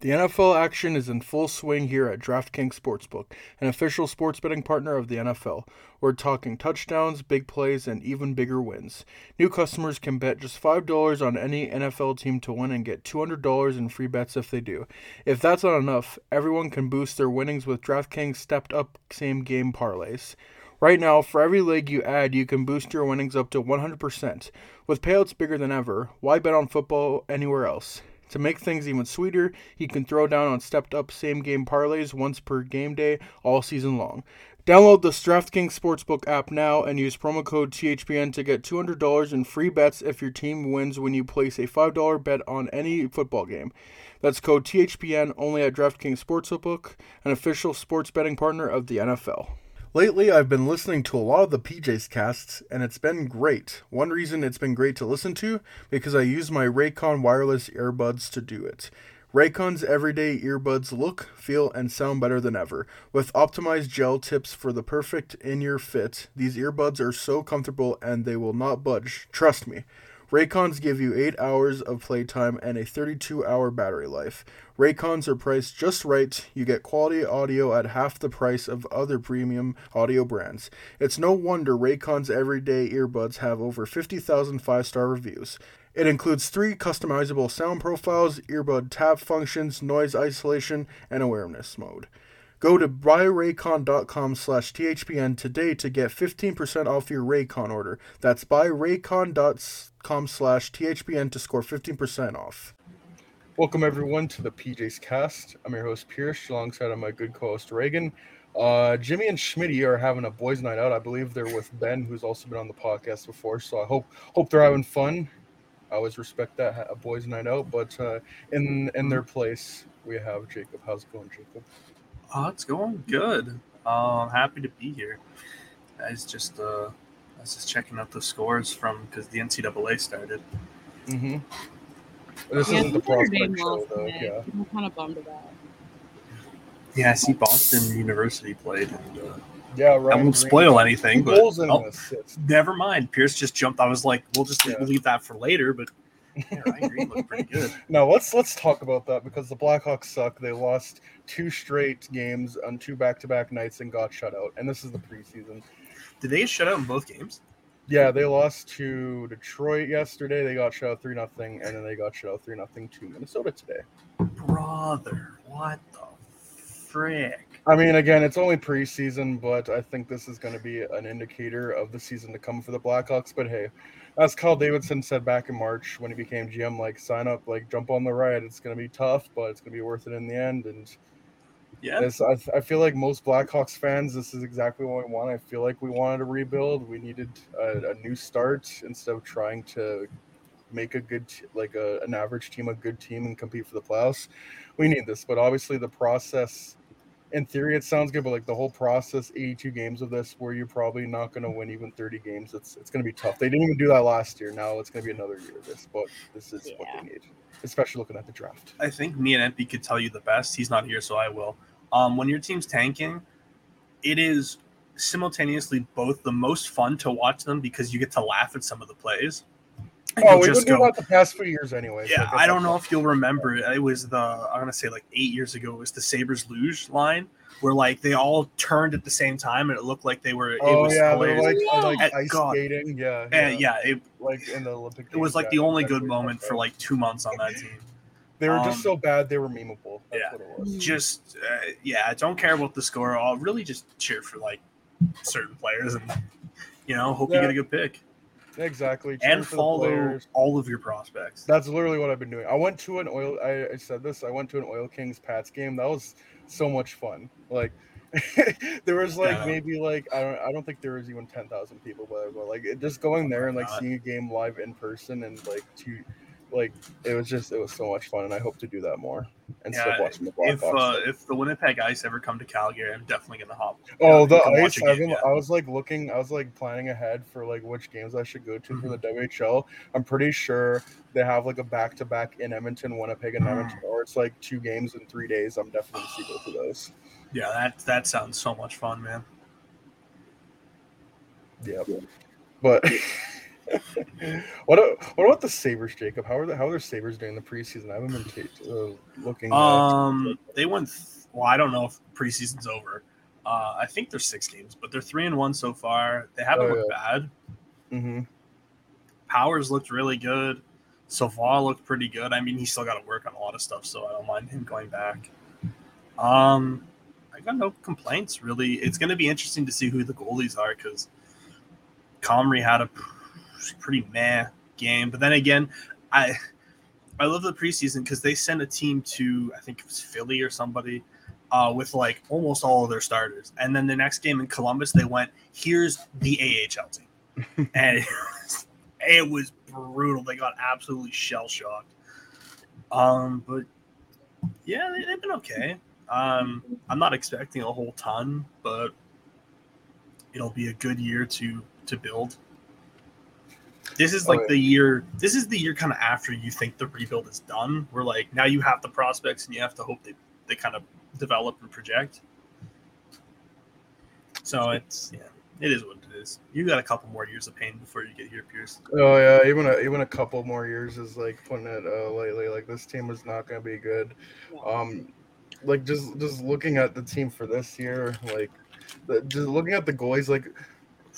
The NFL action is in full swing here at DraftKings Sportsbook, an official sports betting partner of the NFL. We're talking touchdowns, big plays, and even bigger wins. New customers can bet just $5 on any NFL team to win and get $200 in free bets if they do. If that's not enough, everyone can boost their winnings with DraftKings stepped up same game parlays. Right now, for every leg you add, you can boost your winnings up to 100%. With payouts bigger than ever, why bet on football anywhere else? To make things even sweeter, he can throw down on stepped up same game parlays once per game day all season long. Download the DraftKings Sportsbook app now and use promo code THPN to get $200 in free bets if your team wins when you place a $5 bet on any football game. That's code THPN only at DraftKings Sportsbook, an official sports betting partner of the NFL. Lately, I've been listening to a lot of the PJs casts, and it's been great. One reason it's been great to listen to because I use my Raycon wireless earbuds to do it. Raycon's everyday earbuds look, feel, and sound better than ever. With optimized gel tips for the perfect in ear fit, these earbuds are so comfortable and they will not budge. Trust me. Raycons give you 8 hours of playtime and a 32 hour battery life. Raycons are priced just right. You get quality audio at half the price of other premium audio brands. It's no wonder Raycon's everyday earbuds have over 50,000 five star reviews. It includes three customizable sound profiles, earbud tap functions, noise isolation, and awareness mode. Go to buyraycon.com slash THPN today to get 15% off your Raycon order. That's buyraycon.com slash THPN to score 15% off. Welcome, everyone, to the PJ's Cast. I'm your host, Pierce, alongside of my good co host, Reagan. Uh, Jimmy and Schmitty are having a boys' night out. I believe they're with Ben, who's also been on the podcast before. So I hope hope they're having fun. I always respect that a boys' night out. But uh, in in their place, we have Jacob. How's it going, Jacob? Oh, it's going good. Uh, I'm happy to be here. I was just uh, I was just checking out the scores from because the NCAA started. Mm-hmm. This Yeah, isn't the Notre Dame prospect show, though. today. Yeah. I'm kind of bummed about. Yeah, I see Boston University played. And, uh, Yeah, I won't Green. spoil anything, but oh, never mind. Pierce just jumped. I was like, we'll just Yeah. leave that for later. But yeah, Ryan Greene looked pretty good. No, let's let's talk about that because the Blackhawks suck. They lost two straight games on two back-to-back nights and got shut out. And this is the preseason. Did they get shut out in both games? Yeah, they lost to Detroit yesterday. They got shut out three nothing, and then they got shut out three nothing to Minnesota today. Brother, what the frick? I mean, again, it's only preseason, but I think this is going to be an indicator of the season to come for the Blackhawks. But hey, as Kyle Davidson said back in March when he became GM, like sign up, like jump on the ride. It's going to be tough, but it's going to be worth it in the end. And Yeah, This, I, I feel like most Blackhawks fans, this is exactly what we want. I feel like we wanted to rebuild. We needed a, a new start instead of trying to make a good, like a, an average team, a good team, and compete for the playoffs. We need this, but obviously the process. In theory, it sounds good, but like the whole process, 82 games of this, where you're probably not going to win even 30 games. It's it's going to be tough. They didn't even do that last year. Now it's going to be another year of this, but this is what they need, especially looking at the draft. I think me and Empy could tell you the best. He's not here, so I will. Um, when your team's tanking, it is simultaneously both the most fun to watch them because you get to laugh at some of the plays. And Oh, we've been doing that the past few years anyway. yeah, guess I don't know if you'll remember it. It was the I'm gonna say like eight years ago. It was the Sabres luge line where like they all turned at the same time and it looked like they were. it Oh was yeah, they're like, like ice God. skating. Yeah, and yeah, it, like in the Olympic. it was like yeah, the only good moment for like two months on that team. They were just um, so bad they were memeable. That's yeah. what it was. just uh, yeah, I don't care about the score. I'll really just cheer for like certain players and you know hope you get a good pick Exactly. cheer and follow all of your prospects. That's literally what I've been doing. I went to an oil. I, I said this. I went to an Oil Kings Pats game. That was so much fun. Like there was like Yeah. maybe like I don't I don't think there was even ten thousand people, but, like it, just going oh there and like seeing a game live in person and like to like it was just it was so much fun, and I hope to do that more instead Yeah, of watching the If Blackhawks. uh, if the Winnipeg Ice ever come to Calgary, I'm definitely gonna hop. Oh, the ice! I've been. I was like looking, I was like planning ahead for like which games I should go to for the Mm-hmm. WHL. I'm pretty sure they have like a back to back in Edmonton, Winnipeg, and Mm. Edmonton, or it's like two games in three days. I'm definitely gonna see both of those. Yeah, that that sounds so much fun, man. Yeah, But what what about the Sabres, Jacob? How are the how are the Sabres doing the preseason? I haven't been ta- uh, looking. uh, Um, they went. Th- well, I don't know if preseason's over. Uh, I think there's six games, but they're three and one so far. They haven't Oh, looked bad. mhm. Powers looked really good. Saval looked pretty good. I mean, he's still got to work on a lot of stuff, so I don't mind him going back. Um, I got no complaints really. It's going to be interesting to see who the goalies are because Comrie had a pretty meh game, but then again, I I love the preseason because they sent a team to I think it was Philly or somebody uh, with like almost all of their starters, and then the next game in Columbus they went here's the AHL team, and it was, it was brutal. They got absolutely shell shocked. Um, but yeah, they, they've been okay. Um, I'm not expecting a whole ton, but it'll be a good year to to build. This is Oh, like yeah. the year. This is the year kind of after you think the rebuild is done. We're like now you have the prospects and you have to hope they they kind of develop and project. So it's yeah, it is what it is. You got a couple more years of pain before you get here, Pierce. Oh yeah, even a, even a couple more years is like putting it uh, lightly. Like this team is not going to be good. Um, like just just looking at the team for this year, like the, just looking at the goalies, like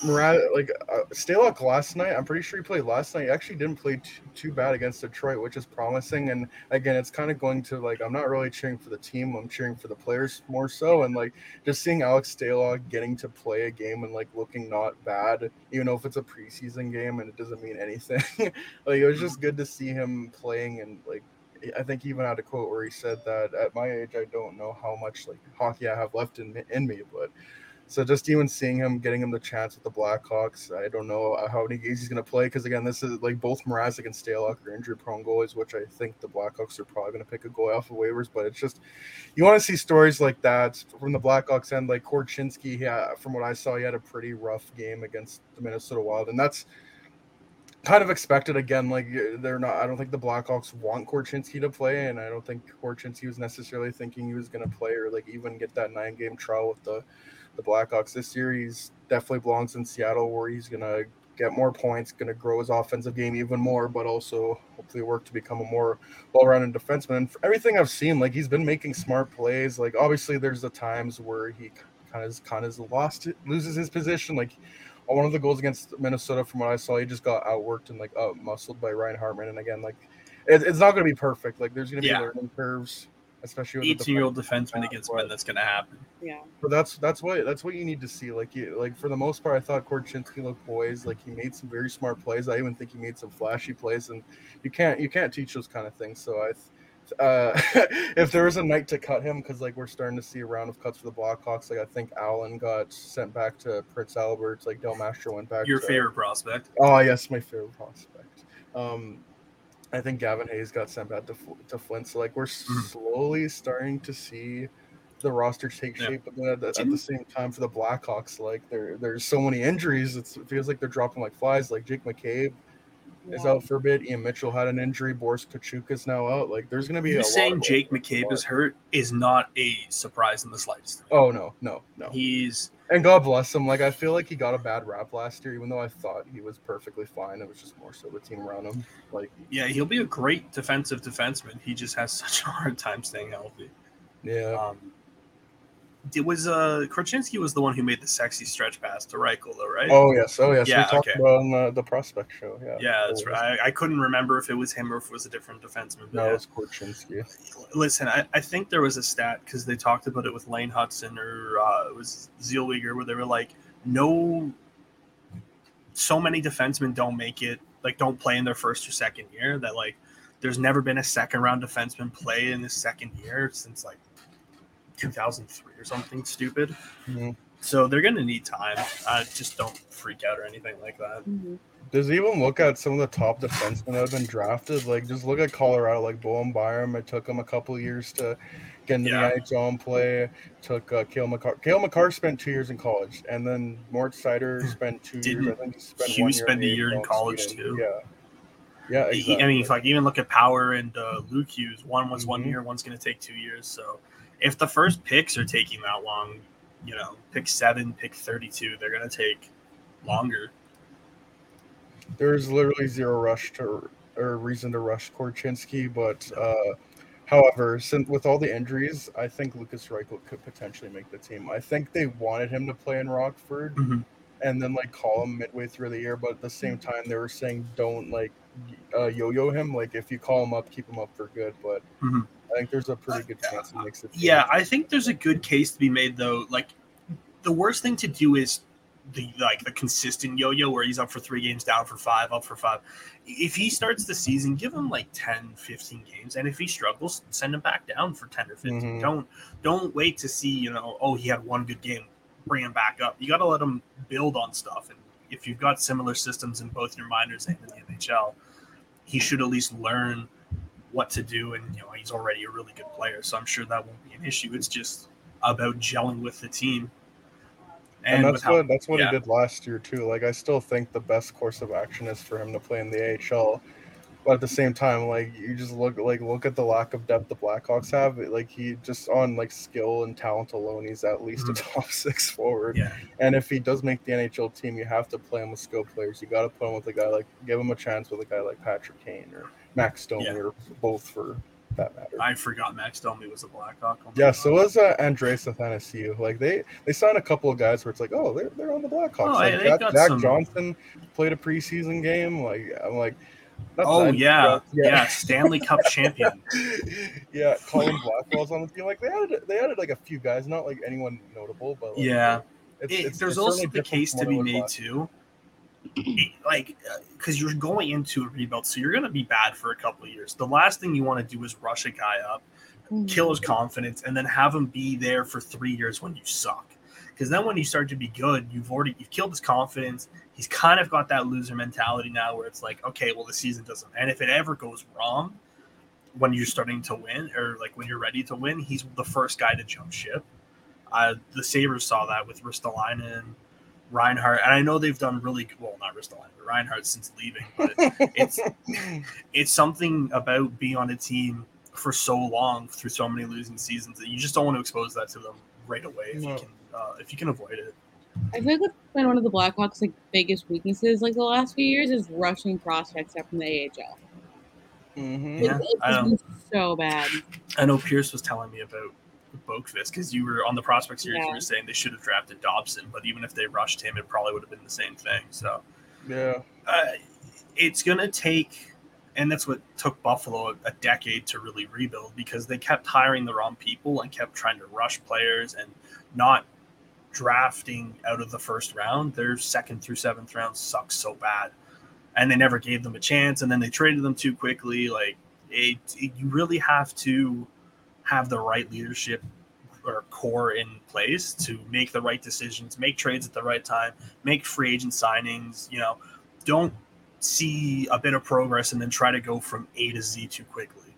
Murad, like uh, Stalock last night. I'm pretty sure he played last night. He actually didn't play t- too bad against Detroit, which is promising. And again, it's kind of going to like I'm not really cheering for the team. I'm cheering for the players more so. And like just seeing Alex Stalock getting to play a game and like looking not bad, even though if it's a preseason game and it doesn't mean anything. like it was just good to see him playing and like I think he even had a quote where he said that at my age I don't know how much like hockey I have left in in me, but so just even seeing him getting him the chance with the Blackhawks, I don't know how many games he's going to play because again this is like both Mrazek and Stalock are injury prone goalies, which I think the Blackhawks are probably going to pick a goalie off of waivers. But it's just you want to see stories like that from the Blackhawks end. Like Korchinski, yeah, from what I saw, he had a pretty rough game against the Minnesota Wild, and that's kind of expected again. Like they're not. I don't think the Blackhawks want Korchinski to play, and I don't think Korchinski was necessarily thinking he was going to play or like even get that nine game trial with the the Blackhawks this year. He's definitely belongs in Seattle, where he's going to get more points, going to grow his offensive game even more, but also hopefully work to become a more well-rounded defenseman. And for everything I've seen, like he's been making smart plays. Like obviously, there's the times where he kind of kind of lost it, loses his position. Like on one of the goals against Minnesota, from what I saw, he just got outworked and like out muscled by Ryan Hartman. And again, like it, it's not going to be perfect. Like there's going to be Yeah. learning curves, especially with the Eighteen year old defense. defenseman against men. That's gonna happen. Yeah. But that's that's what that's what you need to see. Like you like for the most part, I thought Korchinski looked poised. Like he made some very smart plays. I even think he made some flashy plays, and you can't you can't teach those kind of things. So I. Uh, if there was a night to cut him, because like we're starting to see a round of cuts for the Blackhawks, like I think Allan got sent back to Prince Albert, like Del Mastro went back. Your to, favorite prospect. Oh yes, my favorite prospect. Um, I think Gavin Hayes got sent back to to Flint. So like we're mm-hmm. slowly starting to see the roster take Yeah. shape, but then at the, at the same time for the Blackhawks, like there there's so many injuries. It's, it feels like they're dropping like flies. Like Jake McCabe is out for a bit. Ian Mitchell had an injury. Boris Katchouk is now out. Like there's gonna be a You lot saying of- Jake McCabe is hurt is not a surprise in the slightest. Oh no, no, no. He's And God bless him. Like I feel like he got a bad rap last year, even though I thought he was perfectly fine. It was just more so the team around him. Like yeah, he'll be a great defensive defenseman. He just has such a hard time staying healthy. yeah. Um, it was uh Korchinski was the one who made the sexy stretch pass to Reichel, though, right? Oh yes, oh yes. Yeah, we talked okay. about on the, the prospect show. Yeah, yeah, that's It right. I, I couldn't remember if it was him or if it was a different defenseman. No, yeah. it's Korchinski. Listen, I, I think there was a stat because they talked about it with Lane Hudson or uh, it was Zielweger where they were like, no, so many defensemen don't make it, like don't play in their first or second year. That like, there's never been a second round defenseman play in his second year since like 2003 or something stupid. Mhm. So they're gonna need time. Uh, just don't freak out or anything like that. Mhm. Does even look at some of the top defensemen that have been drafted? Like, just look at Colorado, like Bowen Byram. It took him a couple years to get into yeah. the NHL and play. Took uh, Cale Makar. Cale Makar spent two years in college, and then Mort Seider spent 2 Didn't years. I think he spent he spent a year in college too. Yeah. Yeah, exactly. I mean, like even look at Power and uh, Luke Hughes. One was mm-hmm. one year, one's going to take two years. So, if the first picks are taking that long, you know, pick seven, pick thirty-two, they're going to take longer. There's literally zero rush to or reason to rush Korchinski, but uh, however, since with all the injuries, I think Lucas Reichel could potentially make the team. I think they wanted him to play in Rockford. Mm-hmm and then like call him midway through the year. But at the same time, they were saying don't like uh, yo-yo him. Like if you call him up, keep him up for good. But mm-hmm. I think there's a pretty good chance he makes it. Yeah, I think there's a good case to be made though. Like the worst thing to do is the like the consistent yo-yo where he's up for three games, down for five, up for five. If he starts the season, give him like 10, 15 games, and if he struggles, send him back down for ten or 15 mm-hmm. Don't don't wait to see you know oh he had one good game, bring him back up. You got to let him build on stuff and if you've got similar systems in both your minors and in the NHL, he should at least learn what to do. And you know, he's already a really good player, so I'm sure that won't be an issue. It's just about gelling with the team. And, and that's how, what that's what yeah. he did last year too. Like I still think the best course of action is for him to play in the AHL but at the same time, like you just look like look at the lack of depth the Blackhawks have. Like he just on like skill and talent alone, he's at least mm-hmm. a top six forward. Yeah. And if he does make the NHL team, you have to play him with skill players. You got to put him with a guy like give him a chance with a guy like Patrick Kane or Max Domi yeah. or both for that matter. I forgot Max Domi was a Blackhawk. Oh yeah, so was uh, Andreas Athanasiou. Like they they signed a couple of guys where it's like, oh, they're they're on the Blackhawks. Oh, like Jack, Jack some... Johnson played a preseason game. Like I'm like oh yeah, yeah, yeah, Stanley Cup champion. yeah, Colin Blackwell's on the team. Like they added, they added like a few guys, not like anyone notable, but like, yeah. It's, it, it's, there's it's also the case to be made too. like, because uh, you're going into a rebuild, so you're going to be bad for a couple of years. The last thing you want to do is rush a guy up, kill his confidence, and then have him be there for three years when you suck. Because then when you start to be good, you've already you've killed his confidence he's kind of got that loser mentality now where it's like, okay, well, the season doesn't, and if it ever goes wrong when you're starting to win or like when you're ready to win, he's the first guy to jump ship. Uh, the Sabres saw that with Ristolainen, Reinhart, and I know they've done really well, not Ristolainen, but Reinhart since leaving, but it's it's something about being on a team for so long through so many losing seasons that you just don't want to expose that to them right away if no. you can uh, if you can avoid it. I feel like that's been one of the Blackhawks' like biggest weaknesses, like the last few years, is rushing prospects up from the AHL. Mm-hmm. Yeah, it's so bad. I know Pierce was telling me about Boqvist because you were on the prospect series. Yeah. You were saying they should have drafted Dobson, but even if they rushed him, it probably would have been the same thing. So, yeah, uh, it's gonna take, and that's what took Buffalo a, a decade to really rebuild because they kept hiring the wrong people and kept trying to rush players and not drafting out of the first round, their second through seventh round sucks so bad. And they never gave them a chance, and then they traded them too quickly. Like it, it you really have to have the right leadership or core in place to make the right decisions, make trades at the right time, make free agent signings. You know, don't see a bit of progress and then try to go from A to Z too quickly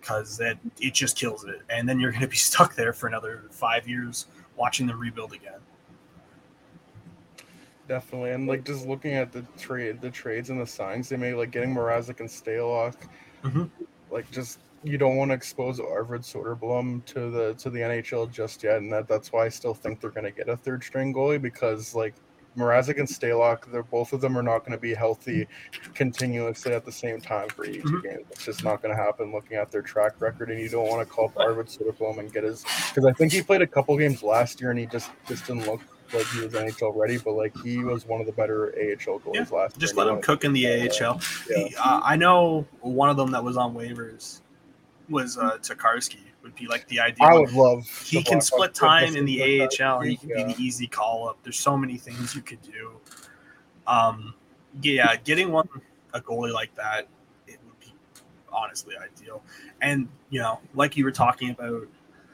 because that it just kills it, and then you're going to be stuck there for another five years watching them rebuild again. Definitely, and like just looking at the trade, the trades and the signs they made, like getting Mrazek and Stalock, mm-hmm. like just you don't want to expose Arvid Soderblom to the to the NHL just yet, and that that's why I still think they're going to get a third string goalie because like Mrazek and Stalock, they're both of them are not going to be healthy continuously at the same time for each mm-hmm. game. It's just not going to happen. Looking at their track record, and you don't want to call up Arvid Soderblom and get his because I think he played a couple games last year and he just just didn't look like he was NHL ready, but like he was one of the better AHL goalies yeah, last. Just let him cook in the AHL. Yeah. He, uh, I know one of them that was on waivers was uh, Tokarski would be like the ideal. I would love. He can split time in the AHL. He can yeah. be the easy call up. There's so many things you could do. Um, yeah, getting one a goalie like that, it would be honestly ideal. And you know, like you were talking about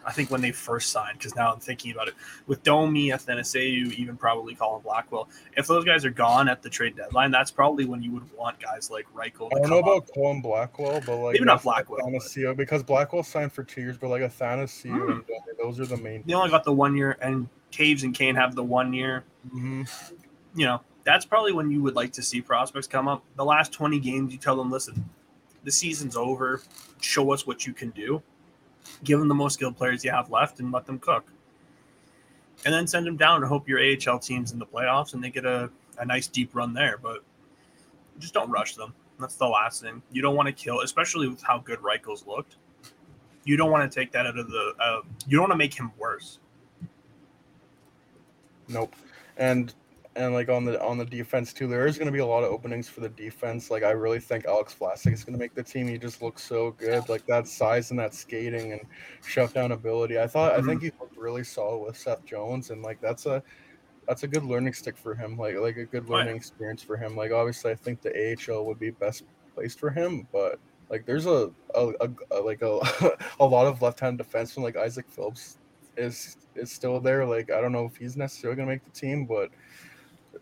I think when they first signed, because now I'm thinking about it with Domi, Athanasiou, even probably Colin Blackwell. If those guys are gone at the trade deadline, that's probably when you would want guys like Reichel. I don't know about up. Colin Blackwell, but like maybe not Blackwell, Athanasiou, because Blackwell signed for two years, but like Athanasiou mm. and Domi, those are the main. They only got the one year, and Toews and Kane have the one year. Mm-hmm. You know, that's probably when you would like to see prospects come up. The last 20 games, you tell them, listen, the season's over. Show us what you can do give them the most skilled players you have left and let them cook. And then send them down and hope your AHL team's in the playoffs and they get a, a nice deep run there. But just don't rush them. That's the last thing. You don't want to kill, especially with how good Reichel's looked. You don't want to take that out of the. Uh, you don't want to make him worse. Nope. And and like on the on the defense too, there is going to be a lot of openings for the defense. Like I really think Alex Vlasic is going to make the team. He just looks so good, like that size and that skating and shutdown ability. I thought mm-hmm. I think he looked really solid with Seth Jones, and like that's a that's a good learning stick for him. Like like a good learning experience for him. Like obviously, I think the AHL would be best placed for him, but like there's a, a, a, a like a a lot of left-hand defensemen like Isaak Phillips is is still there. Like I don't know if he's necessarily gonna make the team, but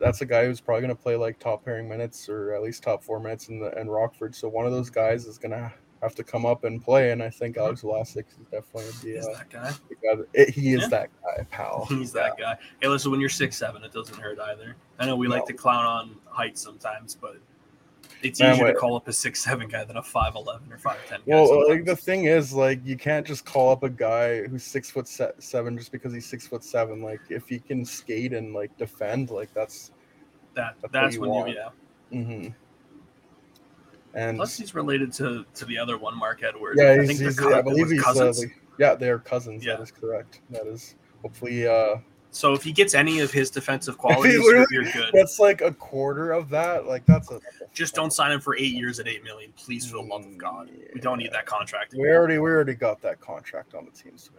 that's a guy who's probably going to play like top pairing minutes or at least top four minutes in the in Rockford. So one of those guys is going to have to come up and play. And I think Alex Vlasic is definitely be uh, that guy. guy it, he is yeah. that guy, pal. He's yeah. that guy. Hey, listen, when you're six seven, it doesn't hurt either. I know we no. like to clown on height sometimes, but it's Man, easier wait. to call up a six seven guy than a five eleven or five ten. Well, like the thing is, like you can't just call up a guy who's six foot seven just because he's six foot seven. Like if he can skate and like defend, like that's that that's, that's you when want. you yeah. Mm-hmm. And plus, he's related to to the other one, Mark Edwards. Yeah, I, think he's, I believe he's uh, cousins. Uh, yeah, they are cousins. Yeah. That is correct. That is hopefully. uh so if he gets any of his defensive qualities, you're, good. That's like a quarter of that. Like that's a. Just don't sign him for eight years at eight million, please, for the love of God. Yeah. We don't need that contract. We already we already got that contract on the team, so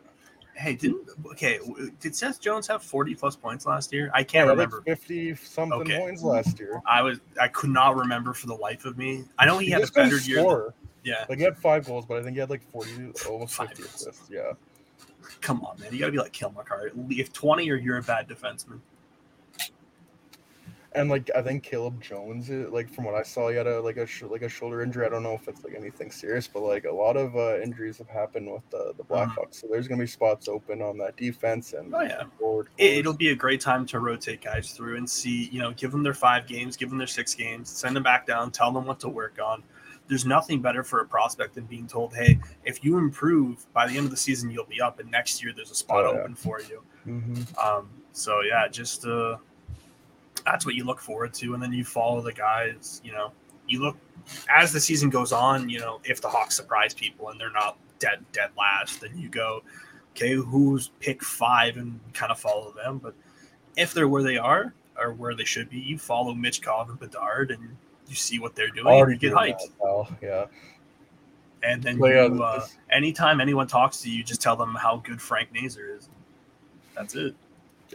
Hey, didn't okay? Did Seth Jones have forty plus points last year? I can't yeah, remember. Fifty something okay. points last year. I was I could not remember for the life of me. I know he, he had a better year. Than, yeah, like he had five goals, but I think he had like forty, almost fifty assists. Yeah. Come on, man! You got to be like Cale Makar. If twenty or you're a bad defenseman. And like I think Caleb Jones, like from what I saw, he had a like a sh- like a shoulder injury. I don't know if it's like anything serious, but like a lot of uh, injuries have happened with the the Blackhawks. Mm. So there's gonna be spots open on that defense and oh yeah, forward. It, will be a great time to rotate guys through and see. You know, give them their five games, give them their six games, send them back down, tell them what to work on. There's nothing better for a prospect than being told, "Hey, if you improve by the end of the season, you'll be up, and next year there's a spot oh, yeah. open for you." Mm-hmm. Um, so yeah, just uh that's what you look forward to, and then you follow the guys. You know, you look as the season goes on. You know, if the Hawks surprise people and they're not dead dead last, then you go, okay, who's pick five and kind of follow them. But if they're where they are or where they should be, you follow Michkov and Bedard and you see what they're doing. and you get hyped. Well, yeah. And then you, uh, anytime anyone talks to you, just tell them how good Frank Nazar is. That's it.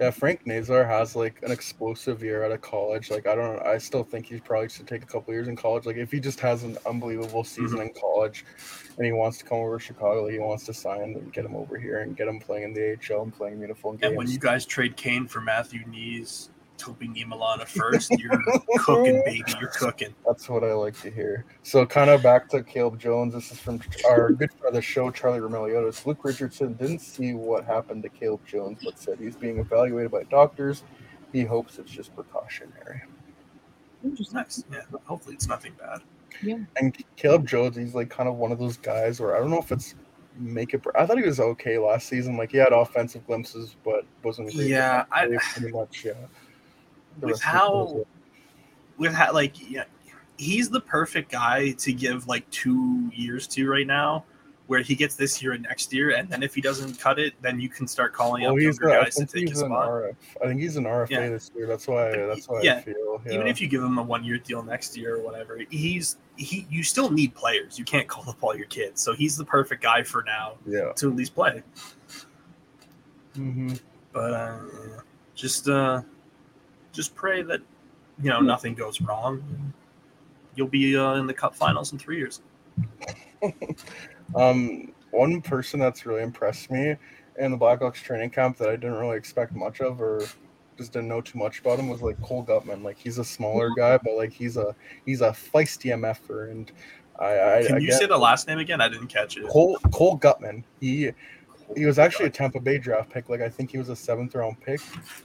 Yeah, Frank Nazar has like an explosive year out of college. Like I don't, I still think he probably should take a couple years in college. Like if he just has an unbelievable season mm-hmm. in college, and he wants to come over to Chicago, he wants to sign and get him over here and get him playing in the AHL and playing beautiful games. And when you guys trade Kane for Matthew Knies, Topi Niemelä first, you're cooking, baby. You're cooking. That's what I like to hear. So, kind of back to Caleb Jones. This is from our good friend of the show, Charlie Roumeliotis. Luke Richardson didn't see what happened to Caleb Jones, but said he's being evaluated by doctors. He hopes it's just precautionary. Nice. Yeah. Hopefully, it's nothing bad. Yeah. And Caleb Jones, he's like kind of one of those guys where I don't know if it's make it. I thought he was okay last season. Like he had offensive glimpses, but wasn't. Yeah, I pretty much. Yeah with how with how like yeah, he's the perfect guy to give like two years to right now where he gets this year and next year, and then if he doesn't cut it, then you can start calling well, up younger guys to take his spot. RF. I think he's an RFA yeah. this year. That's why. That's why yeah. I feel. Yeah. Even if you give him a one-year deal next year or whatever, he's he. You still need players. You can't call up all your kids. So he's the perfect guy for now. Yeah. To at least play. Mm-hmm. But uh, just uh, just pray that you know nothing goes wrong. You'll be uh, in the cup finals in three years. um, one person that's really impressed me in the Blackhawks training camp that I didn't really expect much of or just didn't know too much about him was like Cole Guttman. Like he's a smaller guy, but like he's a he's a feisty MFer and I, I Can I you get- say the last name again? I didn't catch it. Cole Cole Guttman. He he was actually a Tampa Bay draft pick. Like I think he was a seventh round pick.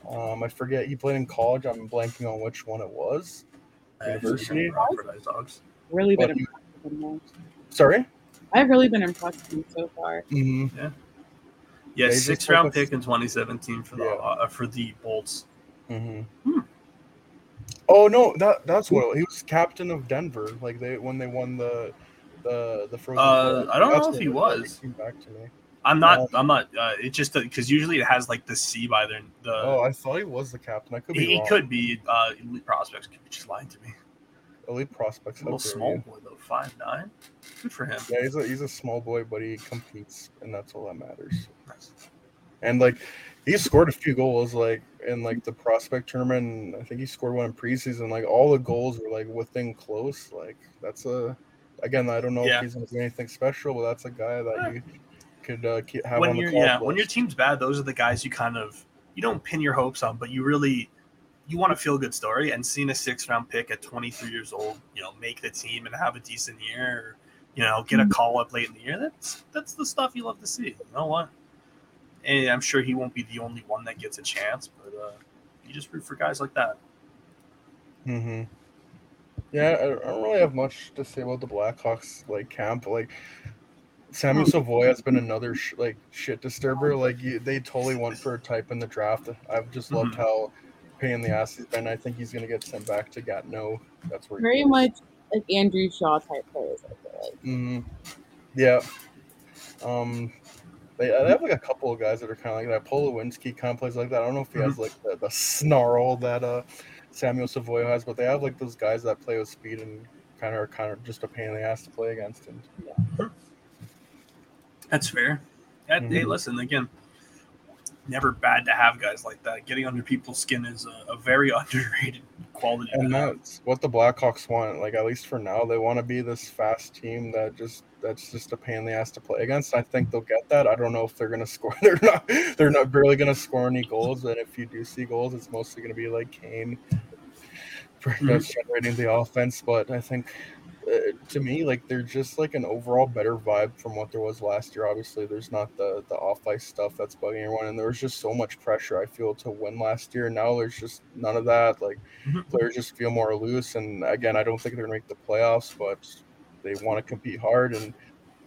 Um, I forget he played in college. I'm blanking on which one it was. University? Crocodile. Really been But he- impressed with him. though. Sorry. I've really been impressed with him so far. Mm-hmm. Yeah, Yeah, he's six round focused- pick in 2017 for the Yeah. uh, for the Bolts. hmm Hmm. Oh no, that that's what he was captain of Denver. Like they when they won the the the Frozen. Uh, I don't know if he was. Came back to me. I'm not. I'm not. Uh, it just because usually it has like the C by there. The Oh, I thought he was the captain. I could be he, wrong. could be. Uh, elite prospects could be just lying to me. Elite prospects. A little small boy though, five nine. Good for him. Yeah, he's a he's a small boy, but he competes, and that's all that matters. Nice. And like he scored a few goals like in like the prospect tournament. I think he scored one in preseason. Like all the goals were like within close. Like that's a again I don't know Yeah. if he's gonna do anything special, but that's a guy that you could uh, have when on the yeah list. when your team's bad those are the guys you kind of you don't pin your hopes on but you really you want a feel good story and seeing a six round pick at 23 years old you know make the team and have a decent year or, you know get a call up late in the year that's that's the stuff you love to see you know what and i'm sure he won't be the only one that gets a chance but uh you just root for guys like that Mm-hmm. Yeah, I I don't really have much to say about the Blackhawks like camp. Like Samuel Savoie has been another sh- like shit disturber. Like you, they totally went for a type in the draft. I've just loved Mhm. how pain in the ass he's been. I think he's gonna get sent back to Gatineau. That's where. Very goes. much like Andrew Shaw type players. I feel like. Mhm. Yeah. Um, they, they have like a couple of guys that are kind of like that. Paul Ludwinski kind of plays like that. I don't know if he has like the, the snarl that uh Samuel Savoie has, but they have like those guys that play with speed and kind of are kind of just a pain in the ass to play against. And That's fair. That- Hey, Mhm. listen again. Never bad to have guys like that. Getting under people's skin is a, a very underrated quality. and that's what the Blackhawks want. Like at least for now, they want to be this fast team that just that's just a pain in the ass to play against. I think they'll get that. I don't know if they're gonna score. They're not. They're not barely gonna score any goals. And if you do see goals, it's mostly gonna be like Kane that's generating the offense. But I think. Uh, to me, like they're just like an overall better vibe from what there was last year. Obviously, there's not the the off ice stuff that's bugging everyone, and there was just so much pressure. I feel to win last year. Now there's just none of that. Like Mhm. players just feel more loose. And again, I don't think they're gonna make the playoffs, but they want to compete hard. And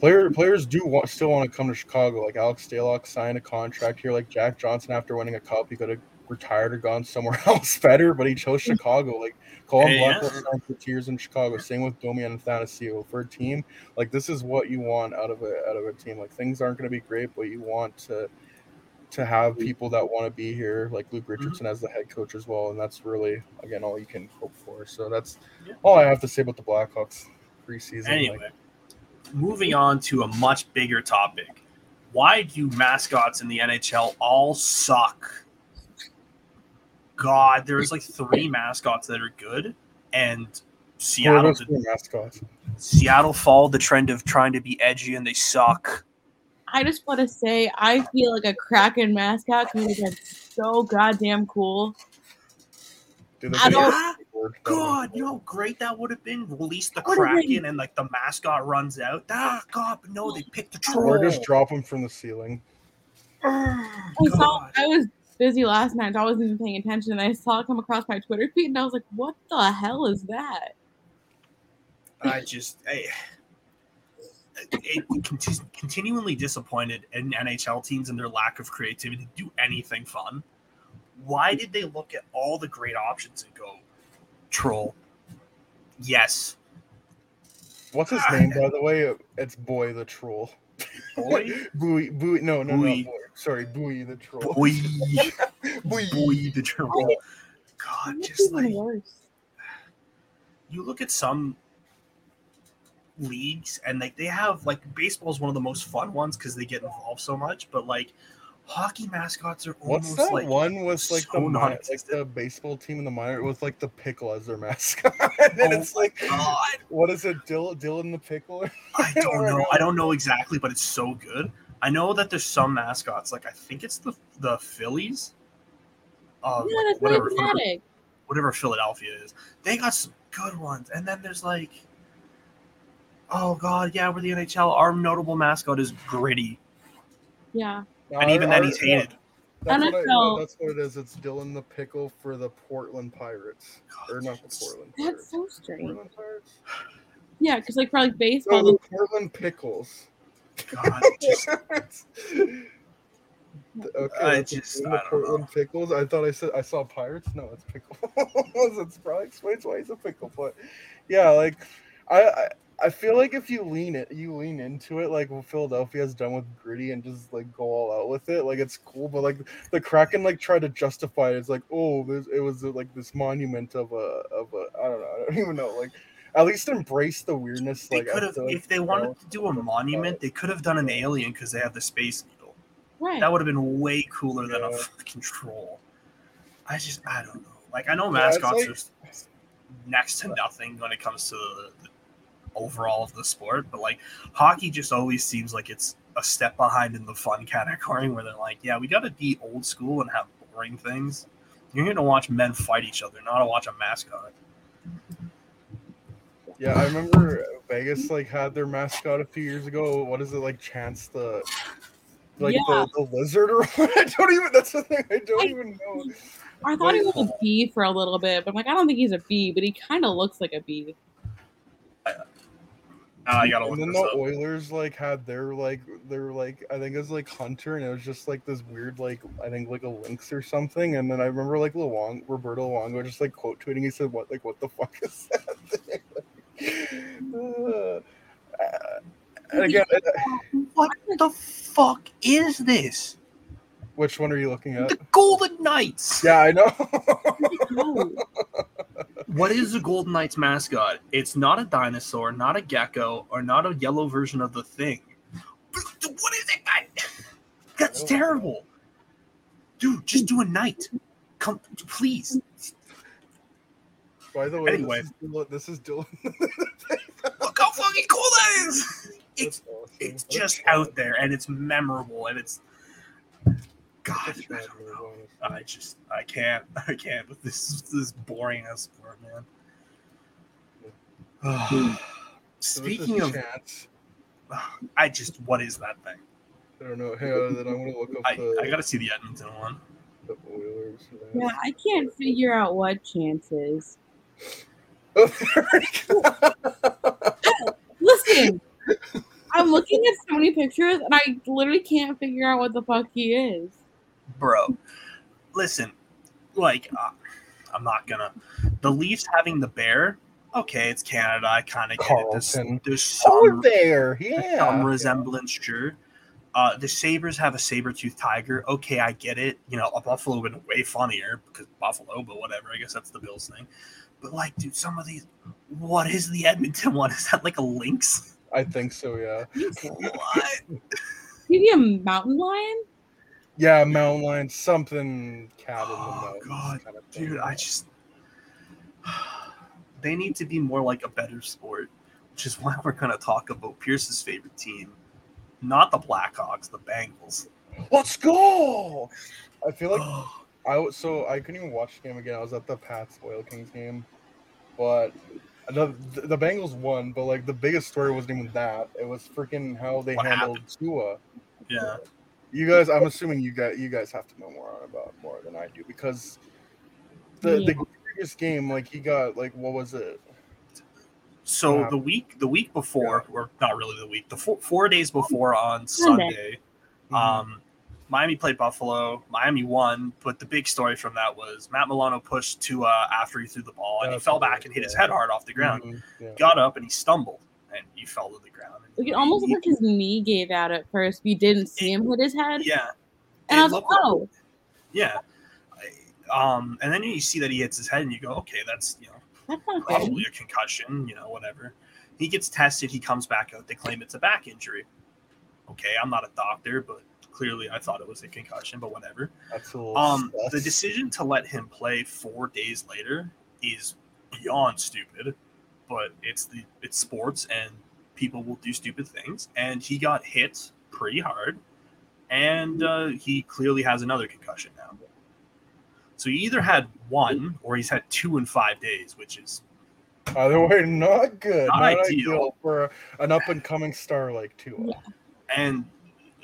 player players do want, still want to come to Chicago. Like Alex Stalock signed a contract here. Like Jack Johnson, after winning a cup, he could have retired or gone somewhere else better, but he chose hmm. Chicago. Like Colin Hey, Blackwell yeah. signed for two years in Chicago. Same with Domi and Thanasio. For a team, like this is what you want out of a out of a team. Like things aren't going to be great, but you want to to have mm-hmm. people that want to be here, like Luke mm-hmm. Richardson as the head coach as well, and that's really again all you can hope for. So that's Yeah. all I have to say about the Blackhawks preseason. Anyway, Like, moving on to a much bigger topic. Why do mascots in the NHL all suck? God, there's like three mascots that are good, and four Seattle of us were mascots. Seattle followed the trend of trying to be edgy, and they suck. I just want to say I feel like a Kraken mascot because it's so goddamn cool. Dude, I don't- a good word. God, you know how great that would have been? Release the Would've. Kraken and like the mascot runs out. Ah, God, but no, they picked the troll. Or just drop them from the ceiling. Ah, I saw I was busy last night. I wasn't even paying attention, and I saw it come across my Twitter feed, and I was like, "What the hell is that?" I just I, it, conti- continually disappointed in NHL teams and their lack of creativity to do anything fun. Why did they look at all the great options and go troll? Yes, What's his ah. name, by the way? It's Buoy the Troll. boy, Bowie, Bowie, no, no, Bowie. no, boy. Sorry, Bowie the Troll. boy, Bowie. boy, the troll. God, just like worse. you look at some leagues and like they have like baseball is one of the most fun ones because they get involved so much but like hockey mascots are What's almost that like one with like so the mi- like the baseball team in the minor with like the pickle as their mascot? and Oh it's like God. what is it, Dillon Dillon the pickle? I don't know. I don't know exactly, but it's so good. I know that there's some mascots, like I think it's the the Phillies. Uh, Yeah, that's whatever, whatever, whatever Philadelphia is. They got some good ones, and then there's like, oh god, yeah, we're the NHL. Our notable mascot is Gritty, Yeah. and even then he's hated. That's what, I, NFL. that's what it is. It's Dillon the pickle for the Portland Pirates, or not the Portland That's Pirates. so strange. Yeah, because like for like No, baseball, the Portland Pickles. God, just, okay, I just- I Portland Pickles. I thought I said I saw pirates. No, it's pickles. it's probably explains why he's a pickle. But yeah, like I, I I feel like if you lean it, you lean into it, like what Philadelphia has done with Gritty, and just like go all out with it. Like it's cool, but like the Kraken like try to justify it. It's like oh, it was like this monument of a of a I don't know. I don't even know. Like at least embrace the weirdness. they Like could have, like, if they you wanted know, to do a monument, they could have done an alien because they have the space needle. right? That would have been way cooler than a Yeah. fucking troll. I just, I don't know. Like, I know Yeah, mascots like- are s- next to nothing when it comes to the, the overall of the sport, but like hockey just always seems like it's a step behind in the fun category where they're like, yeah, we got to be old school and have boring things. You're here to watch men fight each other, not to watch a mascot. Yeah, I remember Vegas like had their mascot a few years ago. What is it like? Chance the like Yeah. the, the lizard or what? I don't even. That's the thing. I don't I- even know. I thought he was a bee for a little bit, but I'm like, I don't think he's a bee, but he kind of looks like a bee. Uh, I gotta And then the up. Oilers like had their like their like I think it was like Hunter and it was just like this weird like I think like a lynx or something. And then I remember like Luong Roberto Luongo just like quote tweeting. He said, "What like what the fuck is that?" thing?" Uh, again, What the fuck is this? which one are you looking at? The Golden Knights. Yeah, I know. Oh, What is the Golden Knights mascot? It's not a dinosaur, not a gecko, or not a yellow version of the thing. What is it? I- That's know. terrible. Dude, just do a knight. Come, please. By the way, Anyway. this is Dillon. This is Dillon. Look how fucking cool that is. It's awesome. it's What just shot. out there and it's memorable and it's God. What a I shot, don't know. I just I can't I can't with this this boring ass sport, man. So this Speaking is of, chance. I just what is that thing? I don't know. Hey, uh, then I'm gonna look up I, the, I gotta see the Edmonton one. the Oilers. yeah, I can't figure out what chance is. Listen, I'm looking at so many pictures and I literally can't figure out what the fuck he is. bro. Listen, like uh, I'm not gonna. The Leafs having the bear. Okay, it's Canada. I kind of get it. There's, Carlton. there's oh, some, there. there's Yeah. some resemblance, sure. Uh, the Sabres have a saber tooth tiger. Okay, I get it. You know, a Buffalo would have been way funnier because Buffalo, but whatever. I guess that's the Bills thing. But like, dude, some of these. What is the Edmonton one? Is that like a lynx? I think so. Yeah. What? Maybe a mountain lion? Yeah, mountain lion, something cat in the Oh, mountains. God, kind of. Dude, I just they need to be more like a better sport, which is why we're gonna talk about Pierce's favorite team, not the Blackhawks, the Bengals. Let's go. I feel like I was so I couldn't even watch the game again. I was at the Pats Oil Kings game, but the the Bengals won. But like the biggest story wasn't even that. It was freaking how they What handled happened? Tua. yeah, You guys, I'm assuming you guys you guys have to know more about more than I do because the Yeah. the previous game, like he got like what was it? So Wow. the week the week before, or not really the week, the four, four days before on Sunday, Mm-hmm. um, Miami played Buffalo. Miami won, but the big story from that was Matt Milano pushed Tua after he threw the ball, and he fell back and hit his head hard off the ground. Mhm, yeah. Got up and he stumbled, and he fell to the ground. Like it almost looked like his knee gave out at first. You didn't see him hit his head. Yeah, and it I was like, oh, Yeah. I- Um, and then you see that he hits his head, and you go, okay, that's you know that's not good. probably a concussion, you know, whatever. He gets tested, he comes back out. They claim it's a back injury. Okay, I'm not a doctor, but clearly I thought it was a concussion, but whatever. That's a little Um, the decision to let him play four days later is beyond stupid, but it's the it's sports and people will do stupid things. And he got hit pretty hard, and uh, he clearly has another concussion now. So he either had one or he's had two in five days, which is Either way, not good. Not Not, ideal. ideal. for an up and coming star like Tua. And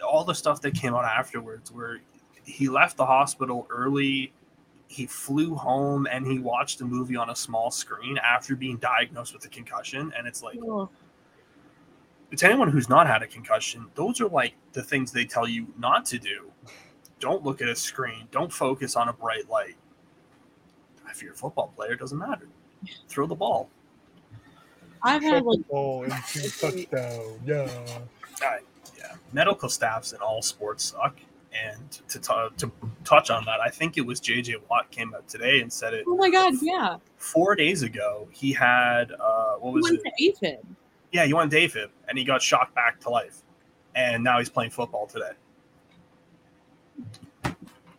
all the stuff that came out afterwards where he left the hospital early he flew home and he watched a movie on a small screen after being diagnosed with a concussion and it's like Oh, to anyone who's not had a concussion those are like the things they tell you not to do. Don't look at a screen. Don't focus on a bright light. If you're a football player it doesn't matter. Throw the ball. I've had like Football into touchdown. Yeah. yeah, medical staffs in all sports suck. And to, t- to touch on that, I think it was JJ Watt came out today and said it oh my god, yeah. four days ago. He had uh, what He was went it? to AFib. Yeah, he went David, and he got shocked back to life, and now he's playing football today.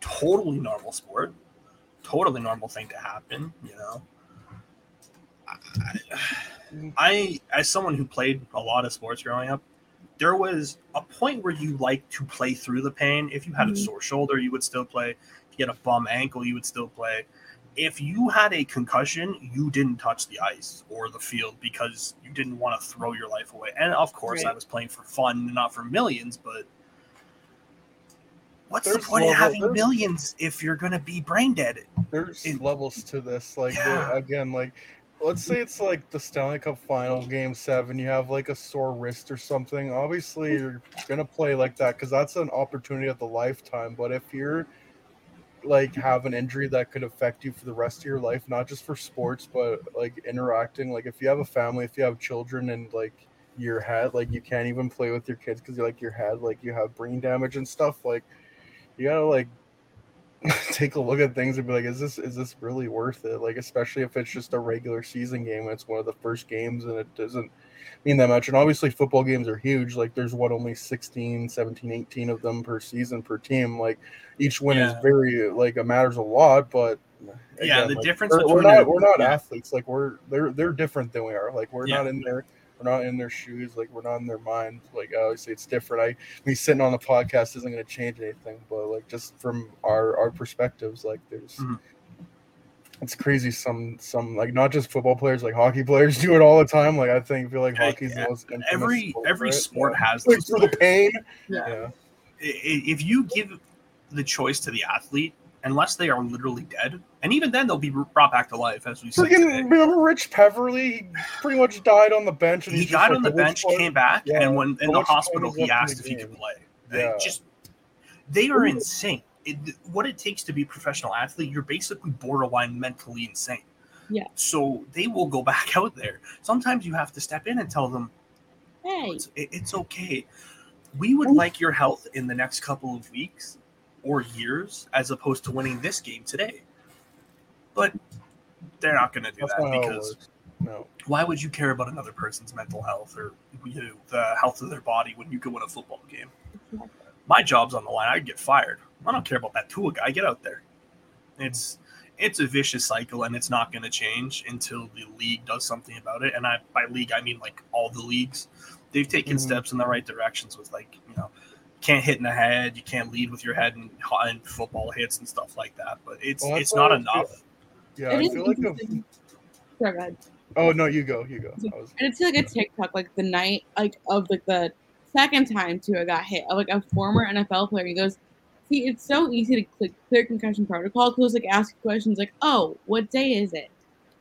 Totally normal sport, totally normal thing to happen. You know, I, I as someone who played a lot of sports growing up, there was a point where you like to play through the pain. If you had a Mhm. sore shoulder, you would still play. If you had a bum ankle, you would still play. If you had a concussion, you didn't touch the ice or the field because you didn't want to throw your life away. And of course, I was playing for fun, not for millions. But what's There's the point of having millions if you're going to be brain dead? There's In- levels to this. Like Yeah. again, like let's say it's like the Stanley Cup final game seven, you have like a sore wrist or something. Obviously you're gonna play like that because that's an opportunity of the lifetime. But if you're like have an injury that could affect you for the rest of your life, not just for sports, but like interacting, like if you have a family, if you have children and like your head, like you can't even play with your kids because you're like your head, like you have brain damage and stuff, like you gotta like take a look at things and be like, is this is this really worth it? Like, especially if it's just a regular season game it's one of the first games and it doesn't mean that much. And obviously football games are huge. Like there's what only 16, 17, 18 of them per season per team. Like each win Yeah. is very like it matters a lot, but Yeah, the like, difference we're, we're not we're not yeah. athletes. Like we're they're they're different than we are. Like we're Yeah. not in their we're not in their shoes. Like we're not in their mind. Like obviously it's different. I me sitting on the podcast isn't going to change anything. But like just from our our perspectives, like there's. Mhm. It's crazy. Some, some like not just football players, like hockey players do it all the time. Like I think, feel like Yeah, hockey's yeah. the most infamous Every sport, every right? sport Yeah. has like those through the pain. Yeah. Yeah, if you give the choice to the athlete, unless they are literally dead, and even then they'll be brought back to life, as we see Freaking today. remember Rich Peverley? He pretty much died on the bench. And He he's just died like, on the "Which bench, one?" came back, Yeah, and when in but the hospital, he asked if he could play. They Yeah. just they are insane. It, what it takes to be a professional athlete, you're basically borderline mentally insane. Yeah. So they will go back out there. Sometimes you have to step in and tell them oh, Hey, it's, it- it's okay. We would like your health in the next couple of weeks or years, as opposed to winning this game today. But they're not going to do That's that not how it because. No. why would you care about another person's mental health or you know, the health of their body when you could win a football game? My job's on the line. I'd get fired. I don't care about that Tua guy. Get out there. It's it's a vicious cycle, and it's not going to change until the league does something about it. And I by league, I mean like all the leagues. They've taken Mhm. steps in the right directions with like you know, can't hit in the head. You can't lead with your head and, and football hits and stuff like that. But it's Well, it's not why enough. Yeah, it I feel like a. Sorry, go ahead. oh no, you go, you go. Was, And it's like a TikTok, like the night, like of like the second time Tua got hit, of like a former NFL player. He goes, "See, it's so easy to click clear concussion protocol because like ask questions like, oh, what day is it?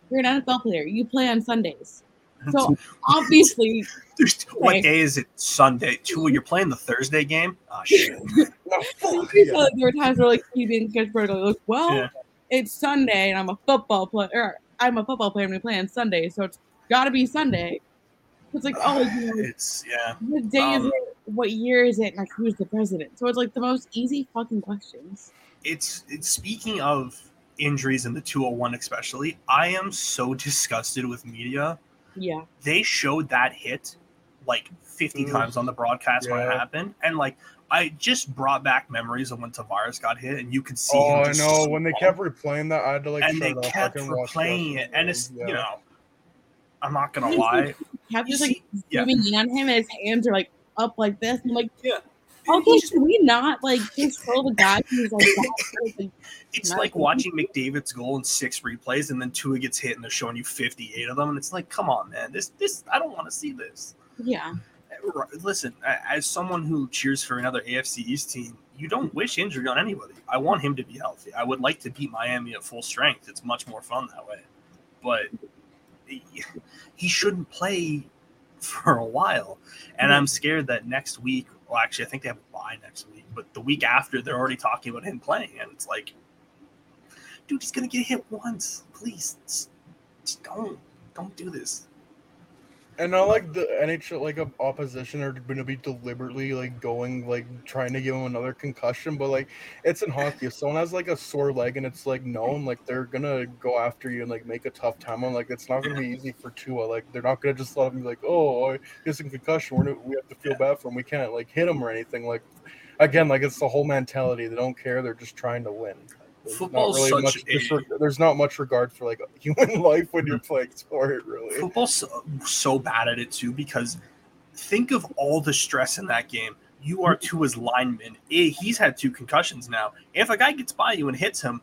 You're an NFL player. You play on Sundays, so obviously, what Right. day is it? Sunday. Tua, you're playing the Thursday game. Oh shit. no, fuck, you yeah. there were times where like he didn't catch protocol. Like, well, Yeah. it's Sunday and I'm a football player. I'm a football player and we play on Sunday, so it's got to be Sunday. It's like, oh, you know, It's yeah. What day is Um, it? What year is it? And like, who's the president? So it's like the most easy fucking questions. It's it's speaking of injuries in the 201 especially. I am so disgusted with media. Yeah. They showed that hit like 50 Mm. times on the broadcast when it happened, and like I just brought back memories of when Tavares got hit, and you could see. Oh, I know when they kept replaying that, I had to like. And they kept replaying it, and it's yeah. you know, I'm not gonna lie. Kept just like yeah. zooming in on him, and his hands are like up like this. I'm like, yeah. Okay, should we not like just throw the guy who's like? It's like watching McDavid's goal in six replays, and then Tua gets hit, and they're showing you 58 of them, and it's like, come on, man, this this I don't want to see this. Yeah. Eh, listen, as someone who cheers for another AFC East team, you don't wish injury on anybody. I want him to be healthy. I would like to beat Miami at full strength. It's much more fun that way. But he shouldn't play for a while. And I'm scared that next week, well, actually, I think they have a bye next week, but the week after, they're already talking about him playing. And it's like, dude, he's to get hit once. Please, just, just don't, don't do this and not like the NHL like opposition are going to be deliberately like going like trying to give him another concussion, but like it's in hockey. If someone has like a sore leg and it's like known, like they're gonna go after you and like make a tough time on. Like it's not gonna be easy for Tua. Like they're not gonna just let him be like, oh, oh he's in concussion. We're we have to feel bad for him. We can't like hit him or anything. Like again, like it's the whole mentality. They don't care. They're just trying to win. Football's really much, a, there's not much regard for like human life when you're playing sport, really. Football's so, so bad at it too because think of all the stress in that game. You are to his lineman. Eh, he's had two concussions now. If a guy gets by you and hits him,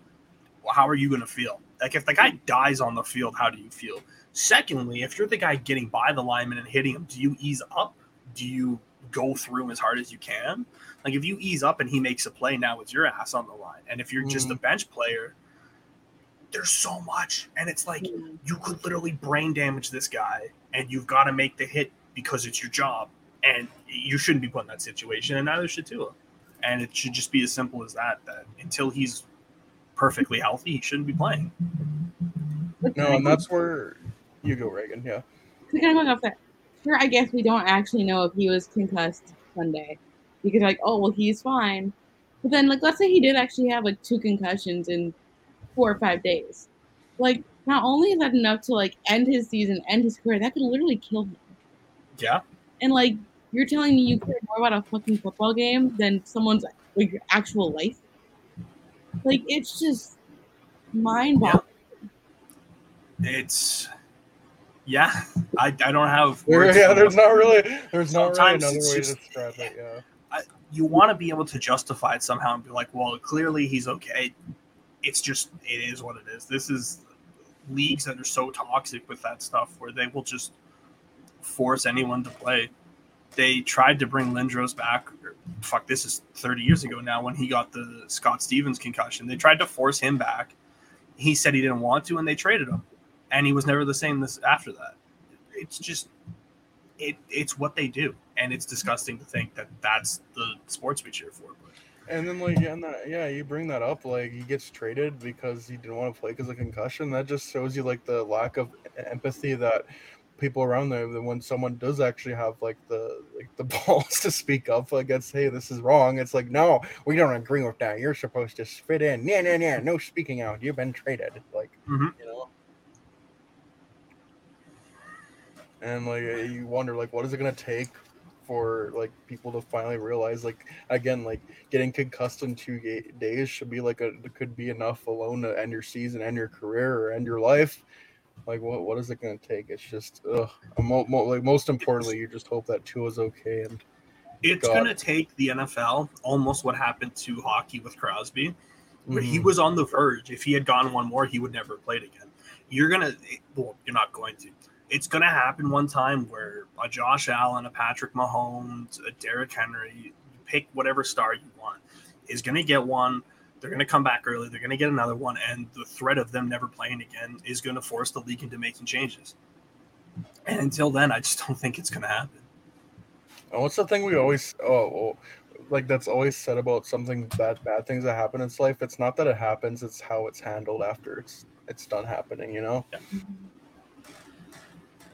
well, how are you going to feel? Like if the guy dies on the field, how do you feel? Secondly, if you're the guy getting by the lineman and hitting him, do you ease up? Do you go through him as hard as you can? Like if you ease up and he makes a play, now it's your ass on the line. And if you're mm. just a mm. bench player, there's so much, and it's like mm. you could literally brain damage this guy, and you've got to make the hit because it's your job, and you shouldn't be put in that situation, and neither should Tua. And it should just be as simple as that. That until he's perfectly healthy, he shouldn't be playing. No, and that's where you go, Reagan. Yeah. Kind of off that. Sure, I guess we don't actually know if he was concussed Sunday because like, oh well, he's fine. But then, like, let's say he did actually have like two concussions in four or five days. Like, not only is that enough to like end his season, end his career, that could literally kill him. Yeah. And like, you're telling me you care more about a fucking football game than someone's like your actual life? Like, it's just mind boggling. Yeah. It's yeah, I, I don't have words. Yeah, there's not really there's not really another way just, to describe it. Yeah you want to be able to justify it somehow and be like, well, clearly he's okay. It's just it is what it is. This is leagues that are so toxic with that stuff where they will just force anyone to play. They tried to bring Lindros back. Or, fuck, this is 30 years ago now when he got the Scott Stevens concussion. They tried to force him back. He said he didn't want to, and they traded him. And he was never the same this after that. It's just it, it's what they do, and it's disgusting to think that that's the sports we cheer for. But. And then like and that, yeah, you bring that up like he gets traded because he didn't want to play because of concussion. That just shows you like the lack of empathy that people around them that when someone does actually have like the like the balls to speak up against hey this is wrong it's like no we don't agree with that you're supposed to spit in yeah yeah yeah no speaking out you've been traded like mm-hmm. you know and like you wonder like what is it gonna take for like people to finally realize like again like getting concussed in two days should be like a could be enough alone to end your season end your career or end your life. Like what what is it going to take? It's just ugh. Mo- mo- like most importantly you just hope that Tua is okay and it's going to take the NFL almost what happened to hockey with Crosby where mm-hmm. he was on the verge. If he had gone one more he would never have played again. You're going to well you're not going to it's going to happen one time where a Josh Allen, a Patrick Mahomes, a Derrick Henry, you pick whatever star you want, is going to get one. They're going to come back early. They're going to get another one. And the threat of them never playing again is going to force the league into making changes. And until then, I just don't think it's going to happen. And what's the thing we always, oh, oh, like that's always said about something bad, bad things that happen in life? It's not that it happens, it's how it's handled after it's it's done happening, you know? Yeah mm-hmm.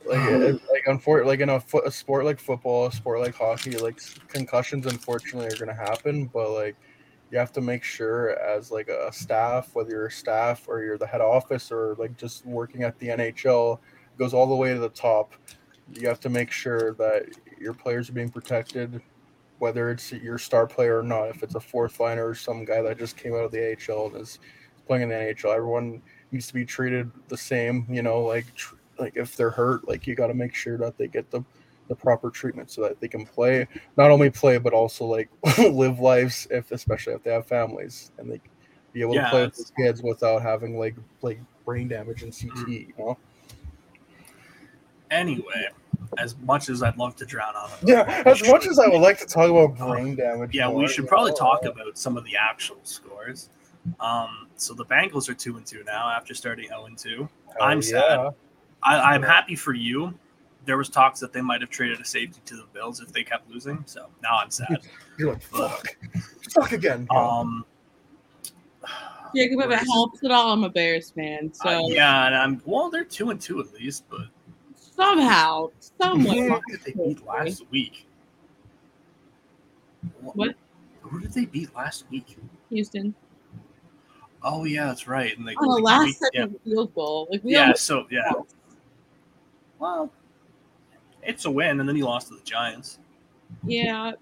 Like um, it, like unfor- like in a, fo- a sport like football, a sport like hockey, like concussions unfortunately are gonna happen, but like you have to make sure as like a staff, whether you're a staff or you're the head office or like just working at the NHL, goes all the way to the top. You have to make sure that your players are being protected whether it's your star player or not. If it's a fourth liner or some guy that just came out of the AHL and is playing in the NHL, everyone needs to be treated the same. You know, like tr- like if they're hurt, like you got to make sure that they get the the proper treatment so that they can play, not only play but also like live lives if especially if they have families and they be able Yeah, to play with their kids without having like like brain damage and CT. Mhm. You know. Anyway, as much as I'd love to drown on it, Yeah, as much as I would like to talk about brain damage. yeah, we should probably know, talk uh, about some of the actual scores. Um, so the Bengals are two and two now after starting zero and two. I'm sad. Yeah. I, I'm happy for you. There was talks that they might have traded a safety to the Bills if they kept losing. So now I'm sad. You're like fuck, fuck again. you know? Um, Jacob, if it helps at all, I'm a Bears fan. So uh, yeah, and I'm well. They're two and two at least, but somehow, somewhere, who did they beat last week? What? Who did they beat last week? Houston Oh yeah, that's right. And they, on a they last beat- yeah. second field goal. Like we Yeah, so yeah. lost. Well, it's a win, and then he lost to the Giants. yeah.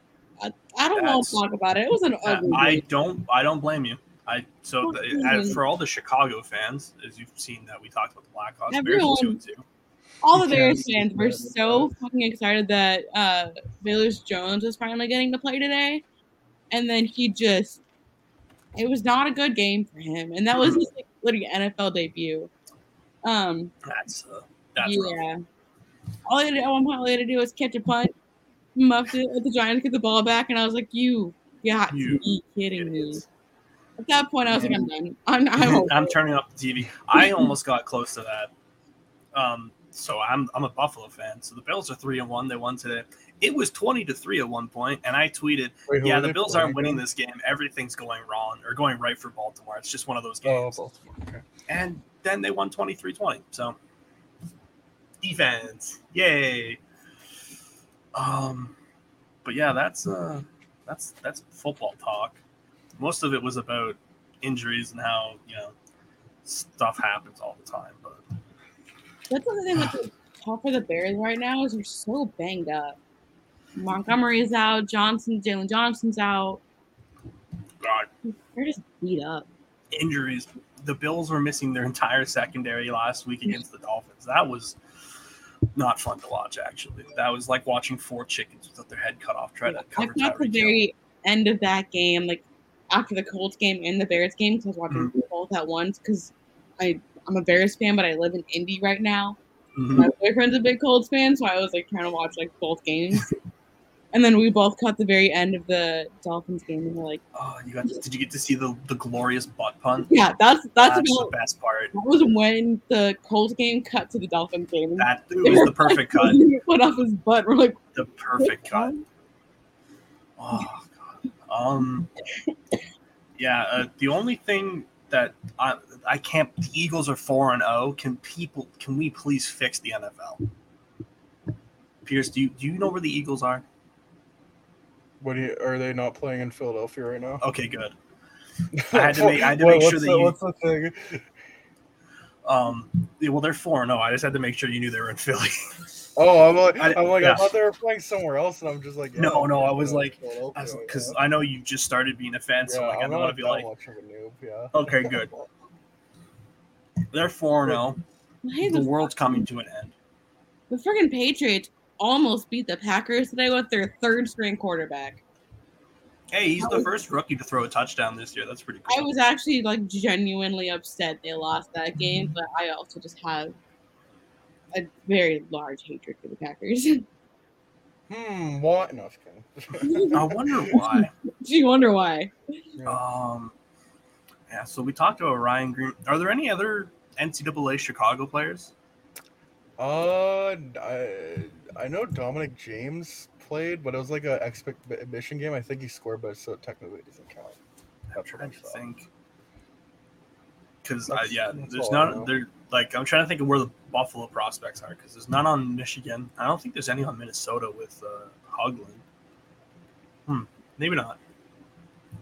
I, I don't want That's- to talk about it. It was an Uh, ugly. I game. don't. I don't blame you. I so the, I uh, for all the Chicago fans, as you've seen that we talked about the Blackhawks, Bears Everyone- two and two. all the Bears can't fans were so fucking excited that uh Velus Jones was finally getting to play today, and then he just it was not a good game for him, and that was his like, literally NFL debut. Um, That's uh, that's rough. Yeah. All he had to, at one point, all he had to do was catch a punt, muffed it, let the Giants get the ball back, and I was like, "You got You to be kidding me!" At that point, I was like, "I'm done. I'm, I'm I'm turning off the TV. I almost got close to that. Um, so I'm I'm a Buffalo fan. So the Bills are three and one. They won today. It was twenty to three at one point, and I tweeted, Wait, "Yeah, the Bills aren't winning this game. Everything's going wrong or going right for Baltimore. It's just one of those Oh, games." Baltimore. Okay. and then they won 23-20. So defense, yay. Um, but yeah, that's uh, that's that's football talk. Most of it was about injuries and how you know stuff happens all the time. But That's the thing that's tough for the Bears right now is they're so banged up. Montgomery is out. Johnson, Jaylon Johnson's out. God, They're just beat up. injuries. The Bills were missing their entire secondary last week against the Dolphins. That was not fun to watch. Actually, that was like watching four chickens without their head cut off. Try to I cover caught the Hill. very end of that game, like after the Colts game and the Bears game, because I was watching Mm-hmm. both at once. Because I I'm a Bears fan, but I live in Indy right now. Mhm. My boyfriend's a big Colts fan, so I was like trying to watch like both games. and then we both caught the very end of the Dolphins game, and we're like, Oh, you got? Did you get to see the the glorious butt punt? yeah, that's that's, That's about, the best part. that was when the Colts game cut to the Dolphins game. That it was the perfect cut. fucking Put off his butt. We're like, The perfect cut. Oh god. Um. Yeah. Uh, the only thing that I I can't. The Eagles are four and zero. Can people? Can we please fix the NFL? Pierce, do you do you know where the Eagles are? What do you, are they not playing in Philadelphia right now? Okay, good. I had to make- I had to What- make sure that the, you- What's the thing? Um. yeah, Well, they're four and zero. I just had to make sure you knew they were in Philly. Oh, I'm like, I- I, am like, yeah. I thought they were playing somewhere else, and I'm just like, yeah, No, no, I was like- Philadelphia, Because yeah. I know you just started being a fan, so Yeah, like I I'm don't want to be like, a noob. Yeah. okay, good. They're four and zero. The the, world's coming to an end. the friggin' Patriots almost beat the Packers today with their third string quarterback. Hey, he's That the was- first rookie to throw a touchdown this year. That's pretty cool. I was actually like genuinely upset they lost that game, but I also just have a very large hatred for the Packers. Hmm. What? No, I'm kidding. I wonder why. Do you wonder why? Um, yeah. So we talked about Ryan Greene. Are there any other NCAA Chicago players? Uh, I, I know Dominic James played, but it was like a exhibition game. I think he scored, but so technically it doesn't count. I'm trying to think. Because That's- yeah, there's all I know. none. There, like I'm trying to think of where the Buffalo prospects are. Because there's none on Michigan. I don't think there's any on Minnesota with uh, Hogland. Hmm. Maybe not.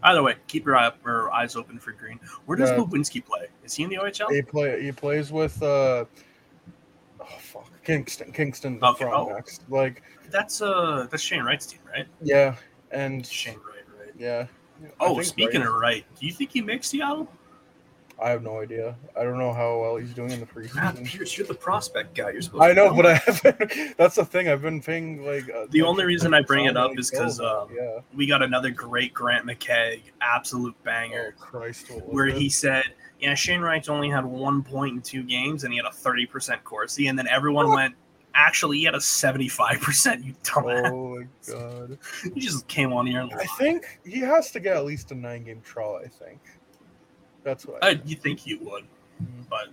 Either way, keep your eye up or eyes open for Greene. Where does Yeah. Ludwinski play? Is he in the OHL? He play. He plays with. uh fuck, Kingston. Kingston the Okay, front oh. next. Like, That's uh, that's Shane Wright's team, right? yeah, and Shane Wright, right? yeah. Oh, speaking Wright- of Wright, do you think he makes Seattle? I have no idea. I don't know how well he's doing in the Matt preseason. Pierce, you're the prospect guy. You're supposed. I know, but I haven't. That's the thing. I've been paying like. Uh, The only reason I bring it up is because um, yeah. we got another great Grant McCagg, absolute Oh banger, Christ! where he said, "Yeah, Shane Wright's only had one point in two games, and he had a thirty percent Corsi," and then everyone went. Actually, he had a seventy-five percent. You dumbass! Oh my god! He just came on here and I think he has to get at least a nine-game trial. I think. That's what. I Uh, think. you think you would, Mhm. but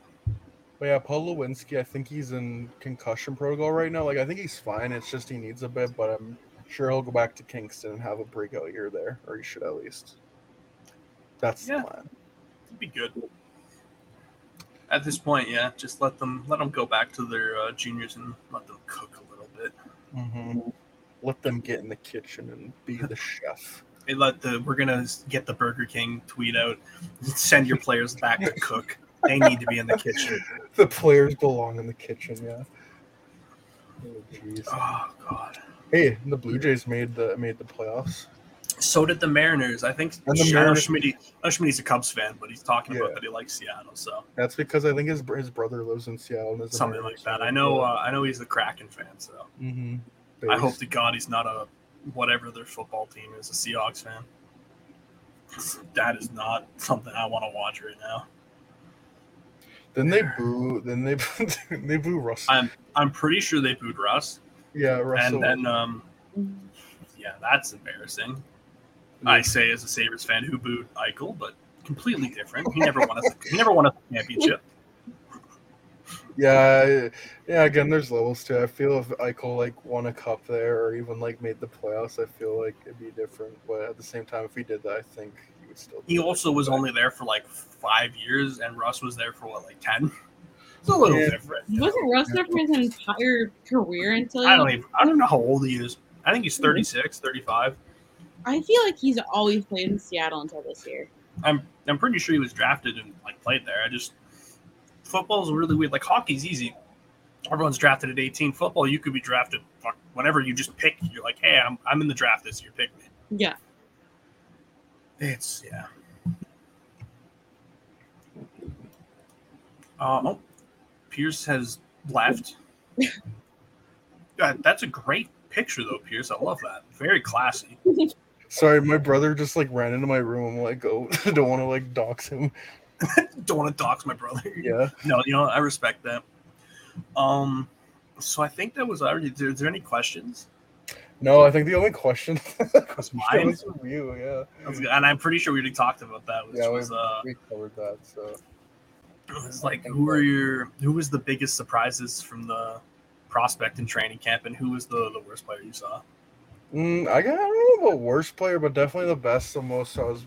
But yeah, Paul Ludwinski, I think he's in concussion protocol right now. Like I think he's fine. It's just he needs a bit, but I'm sure he'll go back to Kingston and have a breakout year there, or he should at least. That's Yeah. the plan. It'd be good. At this point, yeah, just let them let them go back to their uh, juniors and let them cook a little bit. hmm Let them get in the kitchen and be the chef. They let the we're gonna get the Burger King tweet out. Send your players back to cook. They need to be in the kitchen. The players belong in the kitchen. Yeah. Oh. Oh god. Hey, the Blue Jays made the made the playoffs. So did the Mariners. I think And the I Mariners- Schmidt. I a Cubs fan, but he's talking Yeah. about that he likes Seattle. So That's because I think his his brother lives in Seattle. Something Mariners like that. fan. I know. Uh, I know he's a Kraken fan. So Mhm. I hope to God he's not a whatever their football team is, a Seahawks fan. That is not something I want to watch right now. Then they boo. Then they they boo Russ. I'm I'm pretty sure they booed Russ, yeah, Russell. and then um, yeah, that's embarrassing. I say as a Sabres fan who booed Eichel, but completely different. He never won a he never won a championship. yeah, yeah. Again, there's levels to. it. I feel if Eichel like won a cup there, or even like made the playoffs, I feel like it'd be different. But at the same time, if he did that, I think he would still. He do it. also was only there for like five years, and Russ was there for what like ten. It's a little Yeah. different. Wasn't Russ there for his entire career until I don't even I don't know how old he is. I think he's mm-hmm. 36, 35. I feel like he's always played in Seattle until this year. I'm I'm pretty sure he was drafted and like played there. I just football's really weird. Like hockey's easy. Everyone's drafted at 18. Football, you could be drafted whenever you just pick. You're like, hey, I'm, I'm in the draft this year. Pick me. Yeah. It's yeah. Uh, oh, Pierce has left. God, that's a great picture though, Pierce. I love that. Very classy. Sorry, my brother just like ran into my room. I'm like, oh, I don't want to like dox him. Don't want to dox my brother. Yeah. No, you know, I respect that. Um, so I think that was already. Is there, is there any questions? No, I think the only question Was mine, was from you. Yeah. and I'm pretty sure we already talked about that. Which Yeah, was we, uh, we covered that. So it was like, who are your, who was the biggest surprises from the prospect and training camp, and who was the the worst player you saw? Mm, I, got, I don't know about worst player, but definitely the best. The most I was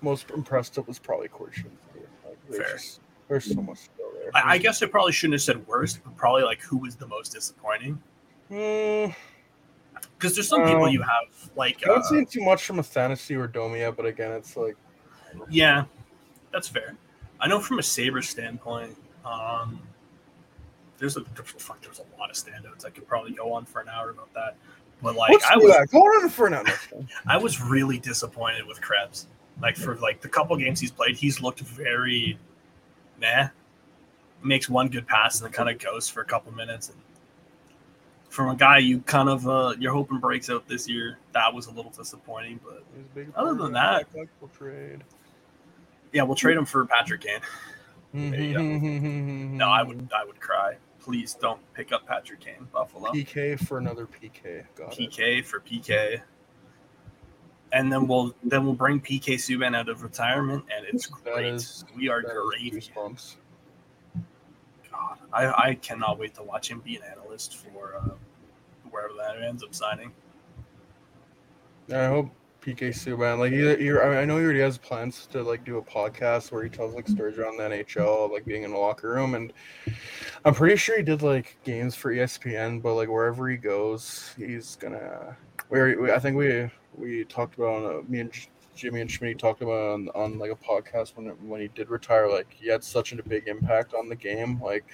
most impressed with was probably Courtship. Like, Fair. just- there's so much there. I, I guess I probably shouldn't have said worst, but probably like who was the most disappointing. Mm, Because there's some people Um, you have like, I haven't uh, seen too much from a fantasy or Domia, but again, it's like yeah, that's fair. I know from a Saber standpoint, um, there's a fuck. There's a lot of standouts. I could probably go on for an hour about that. But like, let's I was that. Go for an. I was really disappointed with Krebs. Like for like the couple games he's played, he's looked very meh. Makes one good pass and then kind of goes for a couple minutes. And from a guy you kind of uh, you're hoping breaks out this year, that was a little disappointing. But He's big Other part than of that- tactical trade. yeah, we'll trade him for Patrick Kane. Mm-hmm. No, I would I would cry. Please don't pick up Patrick Kane, Buffalo. PK for another PK. Got it. PK for PK. And then we'll then we'll bring PK Subban out of retirement, and it's great. is- we are great. goosebumps. God, I, I cannot wait to watch him be an analyst for uh, wherever that ends up signing. I hope PK Subban like he, I I know he already has plans to like do a podcast where he tells like stories around the NHL, like being in the locker room, and I'm pretty sure he did like games for ESPN, but like wherever he goes, he's gonna. We, we I think we we talked about uh, me and Jimmy and Schmidt talked about on, on like a podcast when when he did retire, like he had such a big impact on the game, like.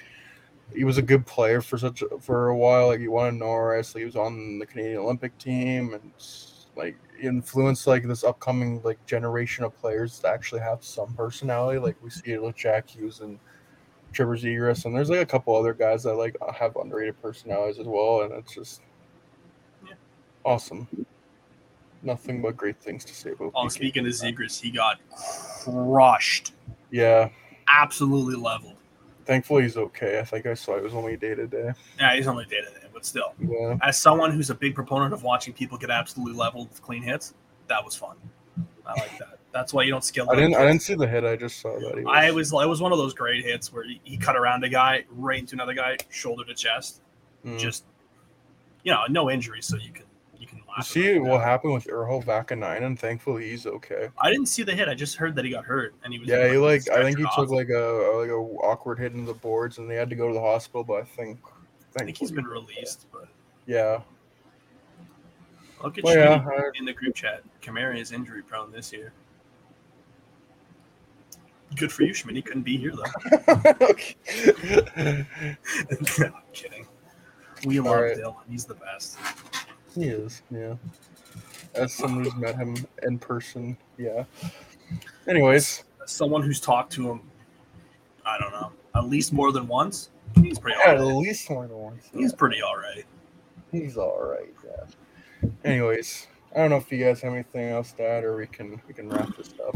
He was a good player for such a, for a while. Like he won a Norris. He was on the Canadian Olympic team, and like influence like this upcoming like generation of players to actually have some personality. Like we see it with Jack Hughes and Trevor Zegras, and there's like a couple other guys that like have underrated personalities as well, and it's just Yeah. awesome. Nothing but great things to say about. Oh, PK. speaking of Zegras, he got crushed, yeah. absolutely leveled. Thankfully, he's okay. I think I saw it was only day to day. Yeah, he's only day to day, but still, Yeah. as someone who's a big proponent of watching people get absolutely leveled with clean hits, that was fun. I like that. That's why you don't skill. I didn't. I didn't see the hit. I just saw that. He I was it was one of those great hits where he, he cut around a guy right into another guy, shoulder to chest. Mm. Just you know, no injuries, so you can you can You see what that. happened with Urho Vaakanainen? Thankfully, he's okay. I didn't see the hit. I just heard that he got hurt and he was Yeah, he like I think he off. took like a like a awkward hit into the boards, and they had to go to the hospital. But I think, I think he's been released, but Yeah, look at Well, you yeah, I- in the group chat. Kamara is injury prone this year. Good for you, Schmidt. He couldn't be here though. No, I'm kidding. We All love right. Dillon. He's the best. he is. Yeah, as someone who's met him in person, yeah. Anyways, Someone who's talked to him, I don't know, at least more than once. He's pretty yeah, at least one once. He's pretty alright. He's all right. Yeah. Anyways, I don't know if you guys have anything else to add, or we can we can wrap this up.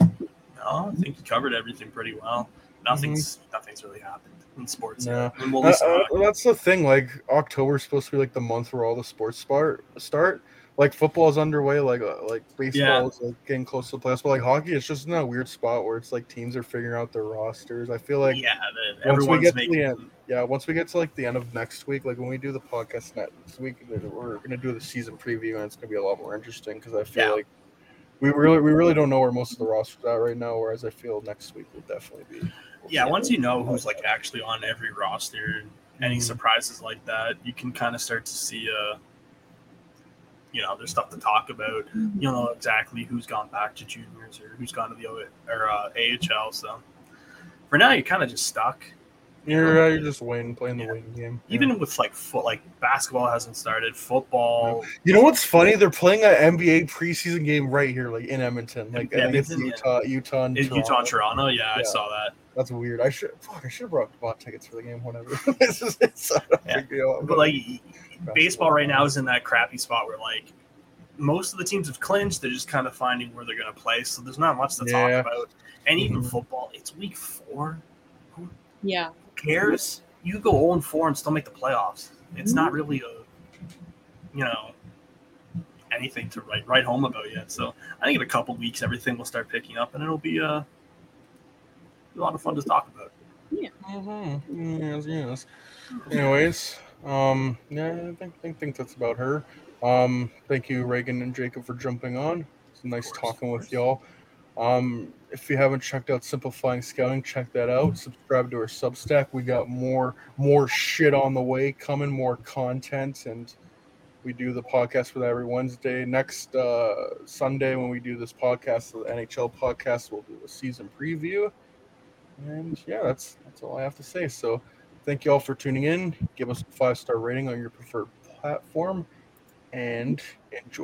No, I think he covered everything pretty well. Nothing's nothing's really happened in sports. And we'll Uh, uh, that's the thing. Like October's supposed to be like the month where all the sports start. Start like football is underway. Like uh, like baseball Yeah. is like getting close to the playoffs. But like hockey, it's just in that weird spot where it's like teams are figuring out their rosters. I feel like yeah, the, once we get to the end, yeah, once we get to like the end of next week, like when we do the podcast next week, we're gonna do the season preview, and it's gonna be a lot more interesting because I feel Yeah. like we really we really don't know where most of the rosters at right now. Whereas I feel next week will definitely be. Yeah, once you know who's like actually on every roster, and any Mhm. surprises like that, you can kind of start to see, uh, you know, there's stuff to talk about. You'll know exactly who's gone back to juniors or who's gone to the o- or uh, AHL. So for now, you're kind of just stuck. You're uh, you're just waiting, playing the Yeah. waiting game. Even with like foot, like basketball hasn't started, football. You know what's funny? They're playing an NBA preseason game right here, like in Edmonton. Like I think it's Edmonton, yeah. Utah, Utah, and Is Toronto. Utah and Toronto? Yeah, I saw that. That's weird. I should fuck. I should have brought, bought tickets for the game. Whatever. it's just it's a Yeah. big deal. But like baseball right now is in that crappy spot where like most of the teams have clinched. They're just kind of finding where they're going to play. So there's not much to Yeah. talk about. And even Mhm. football, it's week four. Yeah. Who cares? You go 0 and 4 and still make the playoffs. It's not really a, you know, anything to write write home about yet. So I think in a couple weeks everything will start picking up and it'll be uh, a lot of fun to talk about. Mm-hmm. Yes, yes. Anyways, um, yeah, I think, think think that's about her. Um, thank you, Reagan and Jacob, for jumping on. It's nice course, talking with y'all. Um, if you haven't checked out Simplifying Scouting, check that out. Subscribe to our Substack. We got more more shit on the way coming, more content, and we do the podcast for that every Wednesday. Next uh, Sunday, when we do this podcast, the NHL podcast, we'll do a season preview. And yeah, that's that's all I have to say. So thank you all for tuning in. Give us a five star rating on your preferred platform, and enjoy